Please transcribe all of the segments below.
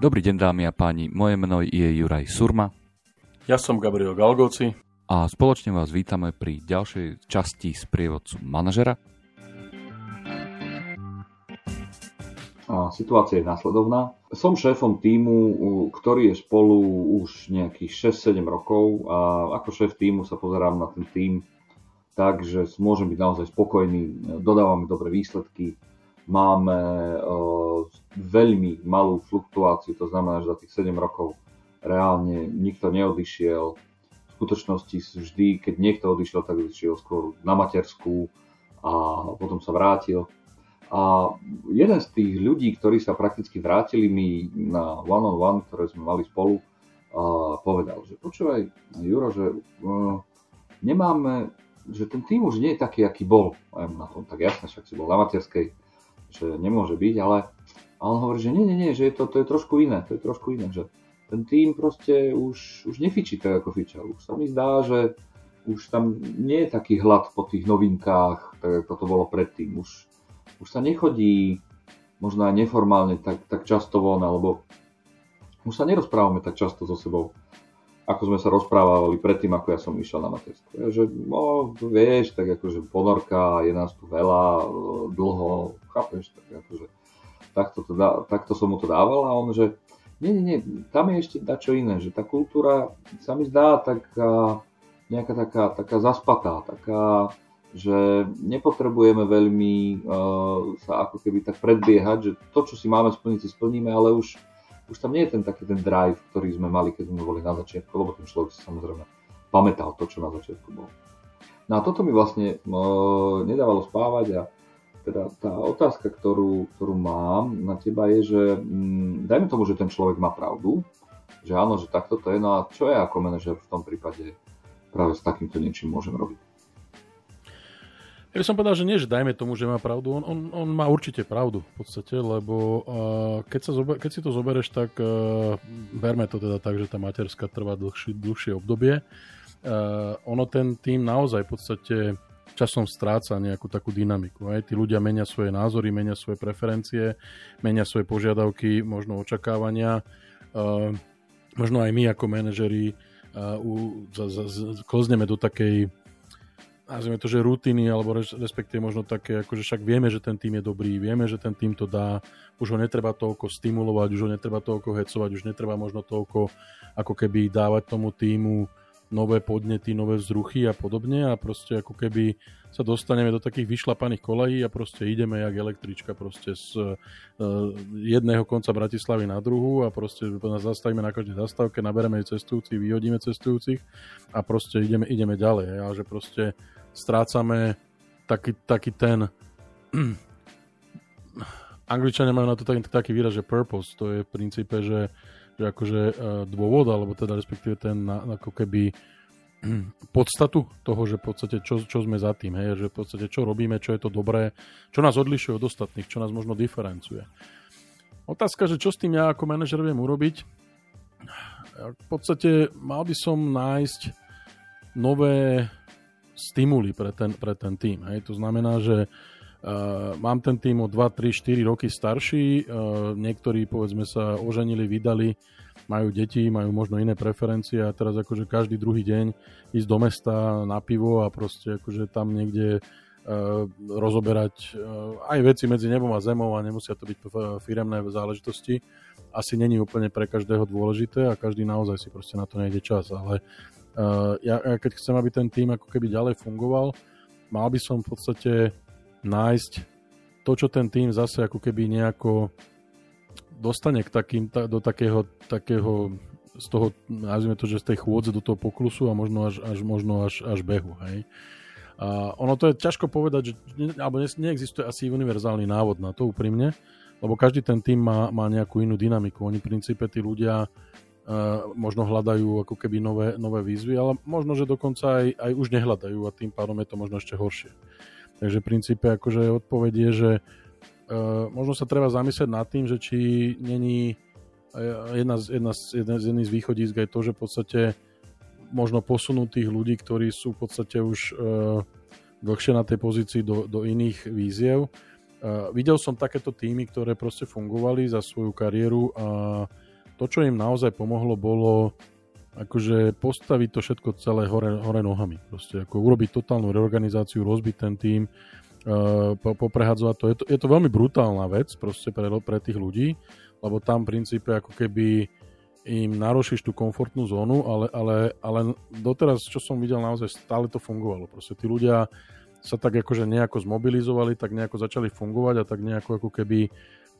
Dobrý deň dámy a páni, moje meno je Juraj Surma. Ja som Gabriel Galgoci. A spoločne vás vítame pri ďalšej časti z prievodcu manažera. Situácia je následovná. Som šéfom týmu, ktorý je spolu už nejakých 6-7 rokov a ako šéf týmu sa pozerám na ten tým tak, že môžem byť naozaj spokojný, dodávame dobré výsledky, máme veľmi malú fluktuáciu, to znamená, že za tých 7 rokov reálne nikto neodišiel. V skutočnosti vždy, keď niekto odišiel, tak odišiel skôr na materskú a potom sa vrátil. A jeden z tých ľudí, ktorí sa prakticky vrátili mi na one-on-one, ktoré sme mali spolu, povedal, že počúvaj, Juro, že uh, nemáme, že ten tým už nie je taký, aký bol. A ja na tom, tak jasne, však si bol na materskej, že nemôže byť, ale a on hovorí, že nie, nie, nie, že je to, to je trošku iné, to je trošku iné, že ten tým proste už, už nefičí tak, ako fičal. Už sa mi zdá, že už tam nie je taký hlad po tých novinkách, tak ako to bolo predtým. Už, už sa nechodí možno aj neformálne tak, tak často von, alebo už sa nerozprávame tak často so sebou, ako sme sa rozprávali predtým, ako ja som išiel na materskú. Ja, že, no, vieš, tak akože ponorka, je nás tu veľa, dlho, chápeš, tak akože takto, to dá, takto som mu to dával a on, že nie, nie, nie, tam je ešte dačo iné, že tá kultúra sa mi zdá taká, nejaká taká, taká zaspatá, taká, že nepotrebujeme veľmi uh, sa ako keby tak predbiehať, že to, čo si máme splniť, si splníme, ale už, už tam nie je ten taký ten drive, ktorý sme mali, keď sme boli na začiatku, lebo ten človek si samozrejme pamätal to, čo na začiatku bolo. No a toto mi vlastne uh, nedávalo spávať a teda tá otázka, ktorú, ktorú mám na teba je, že mm, dajme tomu, že ten človek má pravdu, že áno, že takto to je, no a čo ja ako manažer v tom prípade práve s takýmto niečím môžem robiť? Ja by som povedal, že nie, že dajme tomu, že má pravdu. On, on, on má určite pravdu v podstate, lebo uh, keď, sa zober, keď si to zoberieš, tak uh, berme to teda tak, že tá materská trvá dlhšie, dlhšie obdobie. Uh, ono ten tým naozaj v podstate časom stráca nejakú takú dynamiku. Aj tí ľudia menia svoje názory, menia svoje preferencie, menia svoje požiadavky, možno očakávania. Uh, možno aj my ako manažeri uh, u, za, za, klozneme do takej nazvime to, že rutiny, alebo respektíve možno také, akože však vieme, že ten tým je dobrý, vieme, že ten tým to dá, už ho netreba toľko stimulovať, už ho netreba toľko hecovať, už netreba možno toľko ako keby dávať tomu týmu nové podnety, nové vzruchy a podobne a proste ako keby sa dostaneme do takých vyšlapaných kolejí a proste ideme jak električka proste z uh, jedného konca Bratislavy na druhú a proste nás zastavíme na každej zastávke, nabereme cestujúcich, vyhodíme cestujúcich a proste ideme, ideme ďalej. A že proste strácame taký, taký ten Angličania majú na to taký, taký výraz, že purpose, to je v princípe, že že akože uh, dôvod, alebo teda respektíve ten ako keby podstatu toho, že v podstate čo, čo sme za tým, hej, že v podstate čo robíme, čo je to dobré, čo nás odlišuje od ostatných, čo nás možno diferencuje. Otázka, že čo s tým ja ako manažer viem urobiť, v podstate mal by som nájsť nové stimuly pre ten, pre ten tým. Hej. To znamená, že Uh, mám ten tým o 2, 3, 4 roky starší, uh, niektorí povedzme sa oženili, vydali, majú deti, majú možno iné preferencie a teraz akože každý druhý deň ísť do mesta na pivo a proste akože tam niekde uh, rozoberať uh, aj veci medzi nebom a zemou a nemusia to byť firemné záležitosti. Asi není úplne pre každého dôležité a každý naozaj si proste na to nejde čas, ale uh, ja, ja keď chcem, aby ten tým ako keby ďalej fungoval, mal by som v podstate nájsť to, čo ten tým zase ako keby nejako dostane k takým, ta, do takého, takého z toho, nazvime to, že z tej chôdze do toho poklusu a možno až, až, možno až, až behu, hej. A ono to je ťažko povedať, že, alebo ne, neexistuje asi univerzálny návod na to úprimne, lebo každý ten tým má, má nejakú inú dynamiku. Oni v princípe tí ľudia uh, možno hľadajú ako keby nové, nové výzvy, ale možno, že dokonca aj, aj už nehľadajú a tým pádom je to možno ešte horšie. Takže v princípe akože odpoveď je, že uh, možno sa treba zamyslieť nad tým, že či není e, jedna z, jedna z, jedna z, jedna z východísk aj to, že v podstate možno posunúť tých ľudí, ktorí sú v podstate už uh, dlhšie na tej pozícii do, do iných víziev. Uh, videl som takéto týmy, ktoré proste fungovali za svoju kariéru a to, čo im naozaj pomohlo, bolo akože postaviť to všetko celé hore, hore nohami. Proste ako urobiť totálnu reorganizáciu, rozbiť ten tým, uh, poprehadzovať to. Je, to. je to veľmi brutálna vec proste pre, pre tých ľudí, lebo tam v princípe ako keby im narušíš tú komfortnú zónu, ale, ale, ale doteraz, čo som videl, naozaj stále to fungovalo. Proste tí ľudia sa tak akože nejako zmobilizovali, tak nejako začali fungovať a tak nejako ako keby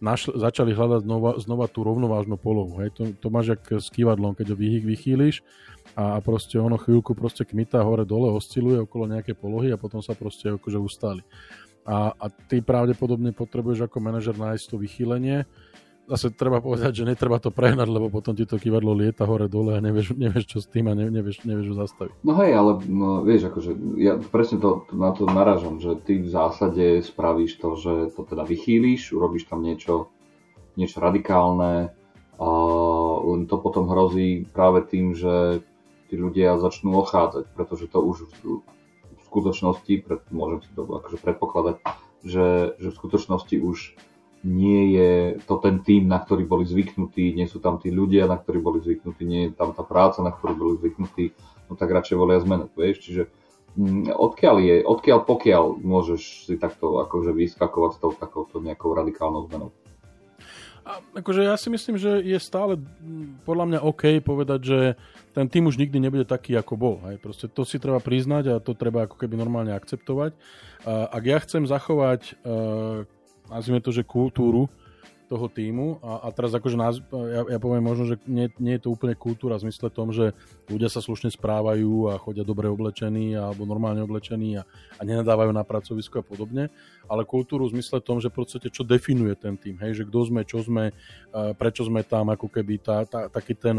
našli, začali hľadať znova, znova tú rovnovážnu polohu. Hej. To, to máš jak s kývadlom, keď ho vy, vychýliš a, a proste ono chvíľku proste kmita hore-dole, osciluje okolo nejaké polohy a potom sa proste akože ustáli. A, a ty pravdepodobne potrebuješ ako manažer nájsť to vychýlenie, zase treba povedať, že netreba to prehnať, lebo potom ti to kývadlo lieta hore dole a nevieš, nevieš čo s tým a nevieš, nevieš ho zastaviť. No hej, ale no, vieš, akože ja presne to, na to naražam, že ty v zásade spravíš to, že to teda vychýliš, urobíš tam niečo, niečo radikálne a len to potom hrozí práve tým, že tí ľudia začnú ochádzať, pretože to už v skutočnosti, pred, môžem si to akože predpokladať, že, že v skutočnosti už nie je to ten tým, na ktorý boli zvyknutí, nie sú tam tí ľudia, na ktorí boli zvyknutí, nie je tam tá práca, na ktorú boli zvyknutí, no tak radšej volia zmenu, vieš, čiže mm, odkiaľ je, odkiaľ pokiaľ môžeš si takto akože vyskakovať s tou takouto nejakou radikálnou zmenou? A, akože ja si myslím, že je stále mm, podľa mňa OK povedať, že ten tým už nikdy nebude taký, ako bol. Hej. Proste to si treba priznať a to treba ako keby normálne akceptovať. A, ak ja chcem zachovať uh, nazvime to, že kultúru toho týmu. A, a teraz akože ja, ja poviem možno, že nie, nie je to úplne kultúra v zmysle tom, že ľudia sa slušne správajú a chodia dobre oblečení alebo normálne oblečení a, a nenadávajú na pracovisko a podobne, ale kultúru v zmysle tom, že v podstate čo definuje ten tým, hej, že kto sme, čo sme, prečo sme tam, ako keby tá, tá, taký ten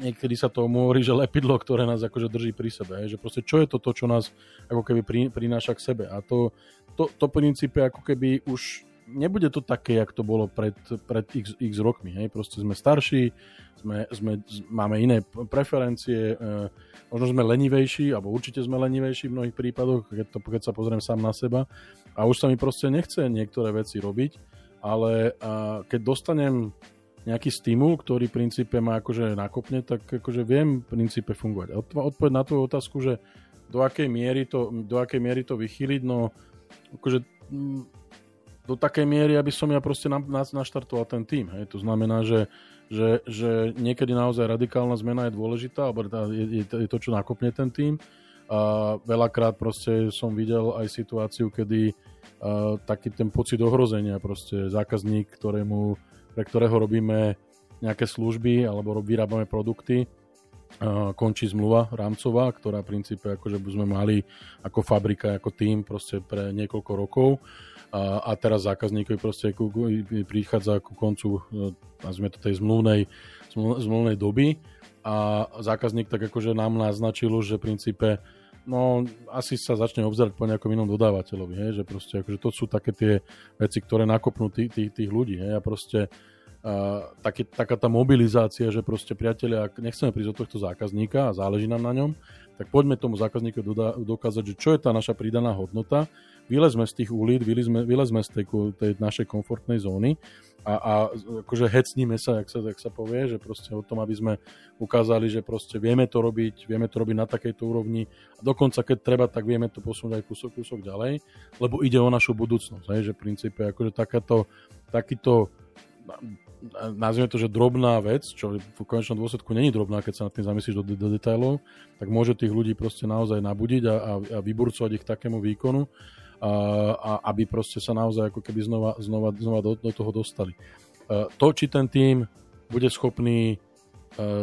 niekedy sa to hovorí, že lepidlo, ktoré nás akože drží pri sebe. Hej? Že proste čo je to, to čo nás ako keby pri, prináša k sebe. A to, to, to princípe ako keby už nebude to také, jak to bolo pred, pred x, x rokmi. Hej? Proste sme starší, sme, sme, máme iné preferencie, e, možno sme lenivejší, alebo určite sme lenivejší v mnohých prípadoch, keď, to, keď sa pozriem sám na seba. A už sa mi proste nechce niektoré veci robiť, ale a, keď dostanem nejaký stimul, ktorý v princípe ma akože nakopne, tak akože viem v princípe fungovať. Odpoveď na tú otázku, že do akej miery to, do akej miery to vychýliť, no akože mm, do takej miery, aby som ja proste na, na, naštartoval ten tým. Hej. To znamená, že, že, že niekedy naozaj radikálna zmena je dôležitá, alebo je, je, je to, čo nakopne ten tým. A veľakrát proste som videl aj situáciu, kedy uh, taký ten pocit ohrozenia, proste zákazník, ktorému pre ktorého robíme nejaké služby alebo vyrábame produkty, končí zmluva rámcová, ktorá v princípe akože by sme mali ako fabrika, ako tým proste pre niekoľko rokov. A, teraz zákazníkovi proste prichádza ku koncu e, nazvime to tej zmluvnej, zmluvnej doby. A zákazník tak akože nám naznačil, že v princípe no asi sa začne obzerať po nejakom inom dodávateľovi, hej, že proste akože to sú také tie veci, ktoré nakopnú tých, tých, tých ľudí, hej, a proste uh, taký, taká tá mobilizácia, že proste priatelia, ak nechceme prísť od tohto zákazníka a záleží nám na ňom, tak poďme tomu zákazníku doda- dokázať, že čo je tá naša pridaná hodnota, vylezme z tých ulít, vylezme, vylezme z tej, tej našej komfortnej zóny a, a akože hecníme sa, jak sa, jak sa povie, že proste o tom, aby sme ukázali, že proste vieme to robiť, vieme to robiť na takejto úrovni. A dokonca keď treba, tak vieme to posunúť aj kúsok, kúsok ďalej, lebo ide o našu budúcnosť, hej, že v princípe akože takáto, takýto nazvime to, že drobná vec, čo v konečnom dôsledku není drobná, keď sa nad tým zamyslíš do, do detailov, tak môže tých ľudí proste naozaj nabudiť a, a, a vyburcovať ich takému výkonu, a, aby proste sa naozaj ako keby znova, znova, znova do, do toho dostali. To, či ten tým bude schopný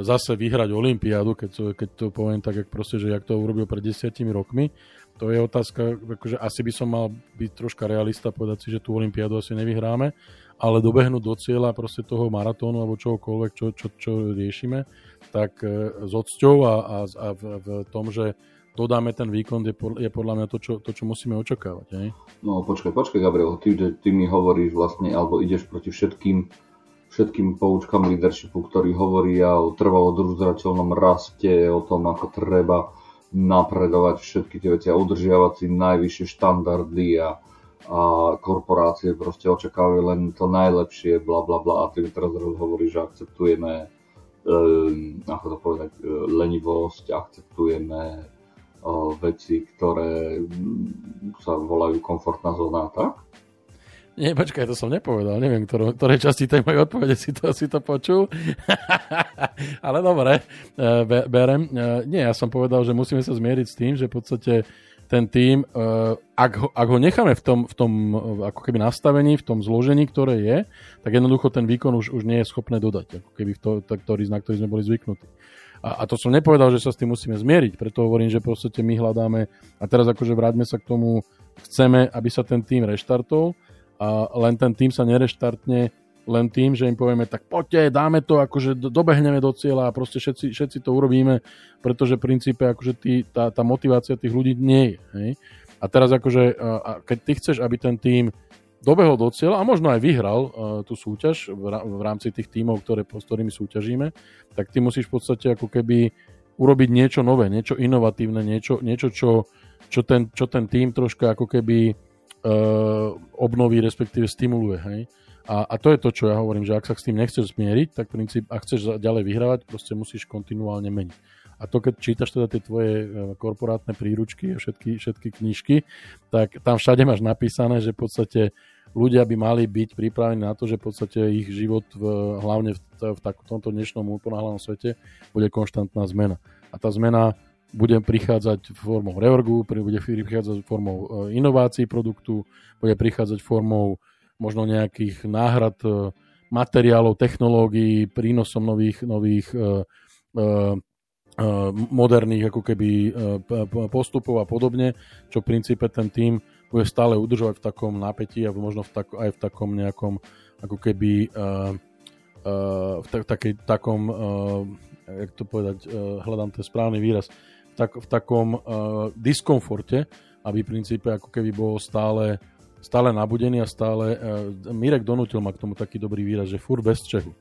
zase vyhrať Olympiádu, keď to, keď to poviem tak, jak proste, že jak to urobil pred desiatimi rokmi, to je otázka, akože asi by som mal byť troška realista, povedať si, že tú Olympiádu asi nevyhráme, ale dobehnúť do cieľa proste toho maratónu alebo čohokoľvek, čo, čo, čo riešime, tak e, s odsťou a, a, a v, v tom, že dodáme ten výkon, je, pod, je podľa mňa to čo, to, čo musíme očakávať. Ne? No počkaj, počkaj Gabriel, ty, ty mi hovoríš vlastne, alebo ideš proti všetkým všetkým poučkám leadershipu, ktorí hovoria o trvalo udržateľnom raste, o tom, ako treba napredovať všetky tie veci a udržiavať si najvyššie štandardy a a korporácie proste očakávajú len to najlepšie, bla bla bla a ty mi teraz hovoríš, že akceptujeme um, ako to povedať, e, lenivosť, akceptujeme veci, ktoré sa volajú komfortná zóna, tak? Nie, počkaj, to som nepovedal. Neviem, ktoré, ktoré časti tej mojej odpovede si to, si to počul. Ale dobre, e, be, berem. Nie, ja som povedal, že musíme sa zmieriť s tým, že v podstate ten tým, uh, ak, ho, ak ho necháme v tom, v tom ako keby nastavení, v tom zložení, ktoré je, tak jednoducho ten výkon už, už nie je schopné dodať, ako keby v to, to, ktorý, na ktorý sme boli zvyknutí. A, a to som nepovedal, že sa s tým musíme zmieriť, preto hovorím, že proste my hľadáme, a teraz akože vráťme sa k tomu, chceme, aby sa ten tým reštartol, a len ten tým sa nereštartne len tým, že im povieme, tak poďte, dáme to, akože dobehneme do cieľa a proste všetci, všetci to urobíme, pretože v princípe akože tý, tá, tá motivácia tých ľudí nie je. Hej? A teraz akože, a keď ty chceš, aby ten tým dobehol do cieľa a možno aj vyhral uh, tú súťaž v, rámci tých tímov, ktoré, s ktorými súťažíme, tak ty musíš v podstate ako keby urobiť niečo nové, niečo inovatívne, niečo, niečo čo, čo, ten, čo ten tým troška ako keby uh, obnoví, respektíve stimuluje. Hej? A, a to je to, čo ja hovorím, že ak sa s tým nechceš zmieriť, tak princíp, ak chceš ďalej vyhrávať, proste musíš kontinuálne meniť. A to, keď čítaš teda tie tvoje e, korporátne príručky a všetky, všetky knižky, tak tam všade máš napísané, že v podstate ľudia by mali byť pripravení na to, že v podstate ich život v, hlavne v, v takomto dnešnom úplnáhľadnom svete bude konštantná zmena. A tá zmena bude prichádzať formou reorgu, bude prichádzať formou e, inovácií produktu, bude prichádzať formou možno nejakých náhrad e, materiálov, technológií, prínosom nových, nových moderných ako keby postupov a podobne, čo v princípe ten tým bude stále udržovať v takom napätí a možno v tak, aj v takom nejakom ako keby uh, uh, v tak, takej, takom jak to povedať, hľadám ten správny výraz, v, tak, v takom diskomforte, aby v princípe ako keby bol stále stále nabudený a stále... Uh, Mirek donútil ma k tomu taký dobrý výraz, že fur bez Čehu.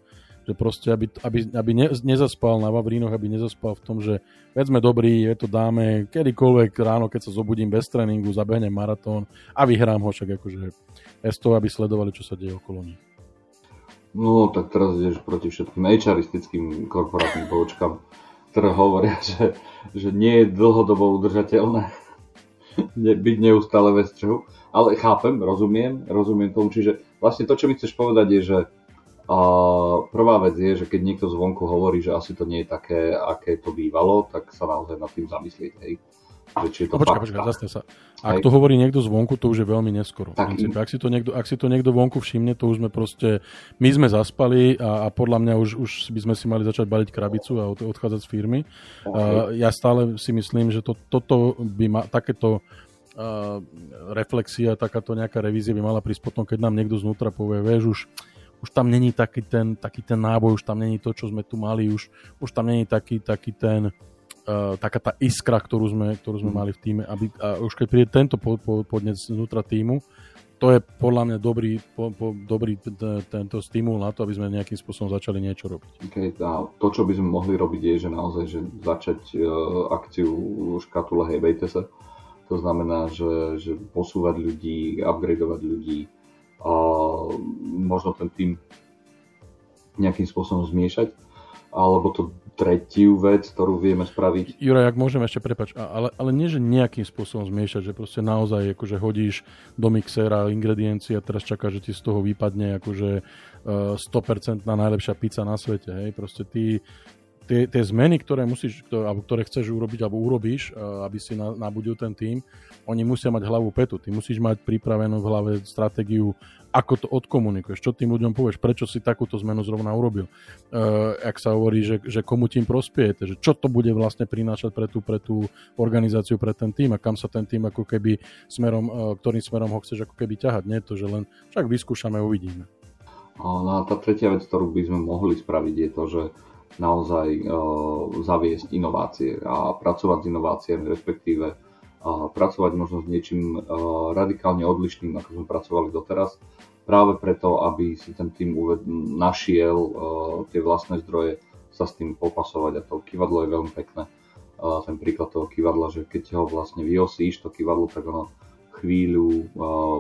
Že proste, aby, aby, aby ne, nezaspal na Vavrínoch, aby nezaspal v tom, že veď sme dobrí, je to dáme, kedykoľvek ráno, keď sa zobudím bez tréningu, zabehnem maratón a vyhrám ho, však akože bez toho, aby sledovali, čo sa deje okolo nich. No, tak teraz ideš proti všetkým HRistickým korporátnym poučkám, ktoré hovoria, že, že nie je dlhodobo udržateľné byť neustále ve strehu ale chápem, rozumiem, rozumiem tomu, čiže vlastne to, čo mi chceš povedať je, že prvá vec je, že keď niekto zvonku hovorí, že asi to nie je také, aké to bývalo, tak sa naozaj nad tým zamyslieť, hej. Že, či je to no, počkaj, počkaj, zase sa. Ak hej. to hovorí niekto zvonku, to už je veľmi neskoro. Tak im... ak, si to niekto, ak si to niekto vonku všimne, to už sme proste, my sme zaspali a, a podľa mňa už, už by sme si mali začať baliť krabicu a od, odchádzať z firmy. Okay. Uh, ja stále si myslím, že to, toto by ma, takéto uh, reflexia, takáto nejaká revízia by mala prísť potom, keď nám niekto znútra povie, vieš, už, už tam není taký ten, taký ten náboj, už tam není to, čo sme tu mali, už, už tam není taký, taký ten, uh, taká tá iskra, ktorú sme, ktorú sme mm. mali v týme. Aby, a už keď príde tento po, po, podnec znútra týmu, to je podľa mňa dobrý, po, po, dobrý t- tento stimul na to, aby sme nejakým spôsobom začali niečo robiť. Okay, a to, čo by sme mohli robiť, je, že naozaj že začať uh, akciu škatule Hejbejte sa, to znamená, že, že posúvať ľudí, upgradovať ľudí, a možno ten tým nejakým spôsobom zmiešať, alebo to tretiu vec, ktorú vieme spraviť. Jura, ak môžem ešte prepač, ale, ale nie, že nejakým spôsobom zmiešať, že proste naozaj akože hodíš do mixéra ingrediencií a teraz čakáš, že ti z toho vypadne akože uh, 100% najlepšia pizza na svete. Hej? Proste ty tie, tie zmeny, ktoré musíš, alebo ktoré chceš urobiť, alebo urobíš, eh, aby si na, nabudil ten tým, oni musia mať hlavu petu. Ty musíš mať pripravenú v hlave stratégiu, ako to odkomunikuješ, čo tým ľuďom povieš, prečo si takúto zmenu zrovna urobil. Uh, ak sa hovorí, že, že komu tým prospiejete, že čo to bude vlastne prinášať pre tú, pre tú organizáciu, pre ten tým a kam sa ten tým ako keby smerom, uh, ktorým smerom ho chceš ako keby ťahať. Nie to, že len však vyskúšame, uvidíme. No a tá tretia vec, ktorú by sme mohli spraviť, je to, že naozaj uh, zaviesť inovácie a pracovať s inováciami, respektíve uh, pracovať možno s niečím uh, radikálne odlišným, ako sme pracovali doteraz, práve preto, aby si ten tým našiel tie vlastné zdroje sa s tým popasovať a to kivadlo je veľmi pekné. Ten príklad toho kivadla, že keď ho vlastne vyosíš, to kivadlo, tak ono chvíľu,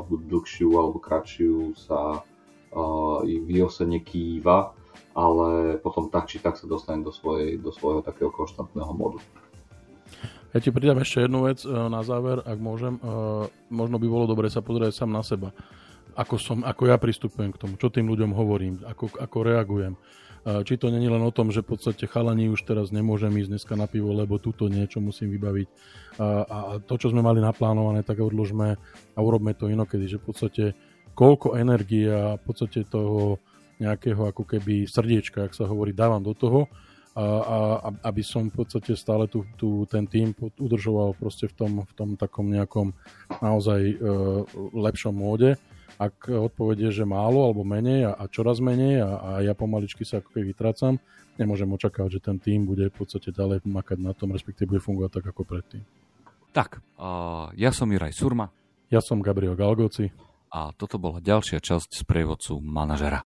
buď dlhšiu alebo kratšiu sa v Josene kýva, ale potom tak či tak sa dostane do, svojej, do svojho takého konštantného modu. Ja ti pridám ešte jednu vec na záver, ak môžem. Možno by bolo dobre sa pozrieť sám na seba. Ako, som, ako ja pristupujem k tomu, čo tým ľuďom hovorím, ako, ako reagujem. Či to není len o tom, že v podstate chalani už teraz nemôžem ísť dneska na pivo, lebo túto niečo musím vybaviť. A to, čo sme mali naplánované, tak odložme a urobme to inokedy, že v podstate koľko energie a v podstate toho nejakého ako keby srdiečka, ak sa hovorí, dávam do toho, a, a, aby som v podstate stále tu, tu ten tým udržoval proste v tom, v tom takom nejakom naozaj e, lepšom móde ak odpovedie, že málo alebo menej a, a čoraz menej a, a ja pomaličky sa ako keby vytrácam, nemôžem očakávať, že ten tým bude v podstate ďalej makať na tom, respektíve bude fungovať tak ako predtým. Tak, uh, ja som Juraj Surma. Ja som Gabriel Galgoci. A toto bola ďalšia časť z prievodcu manažera.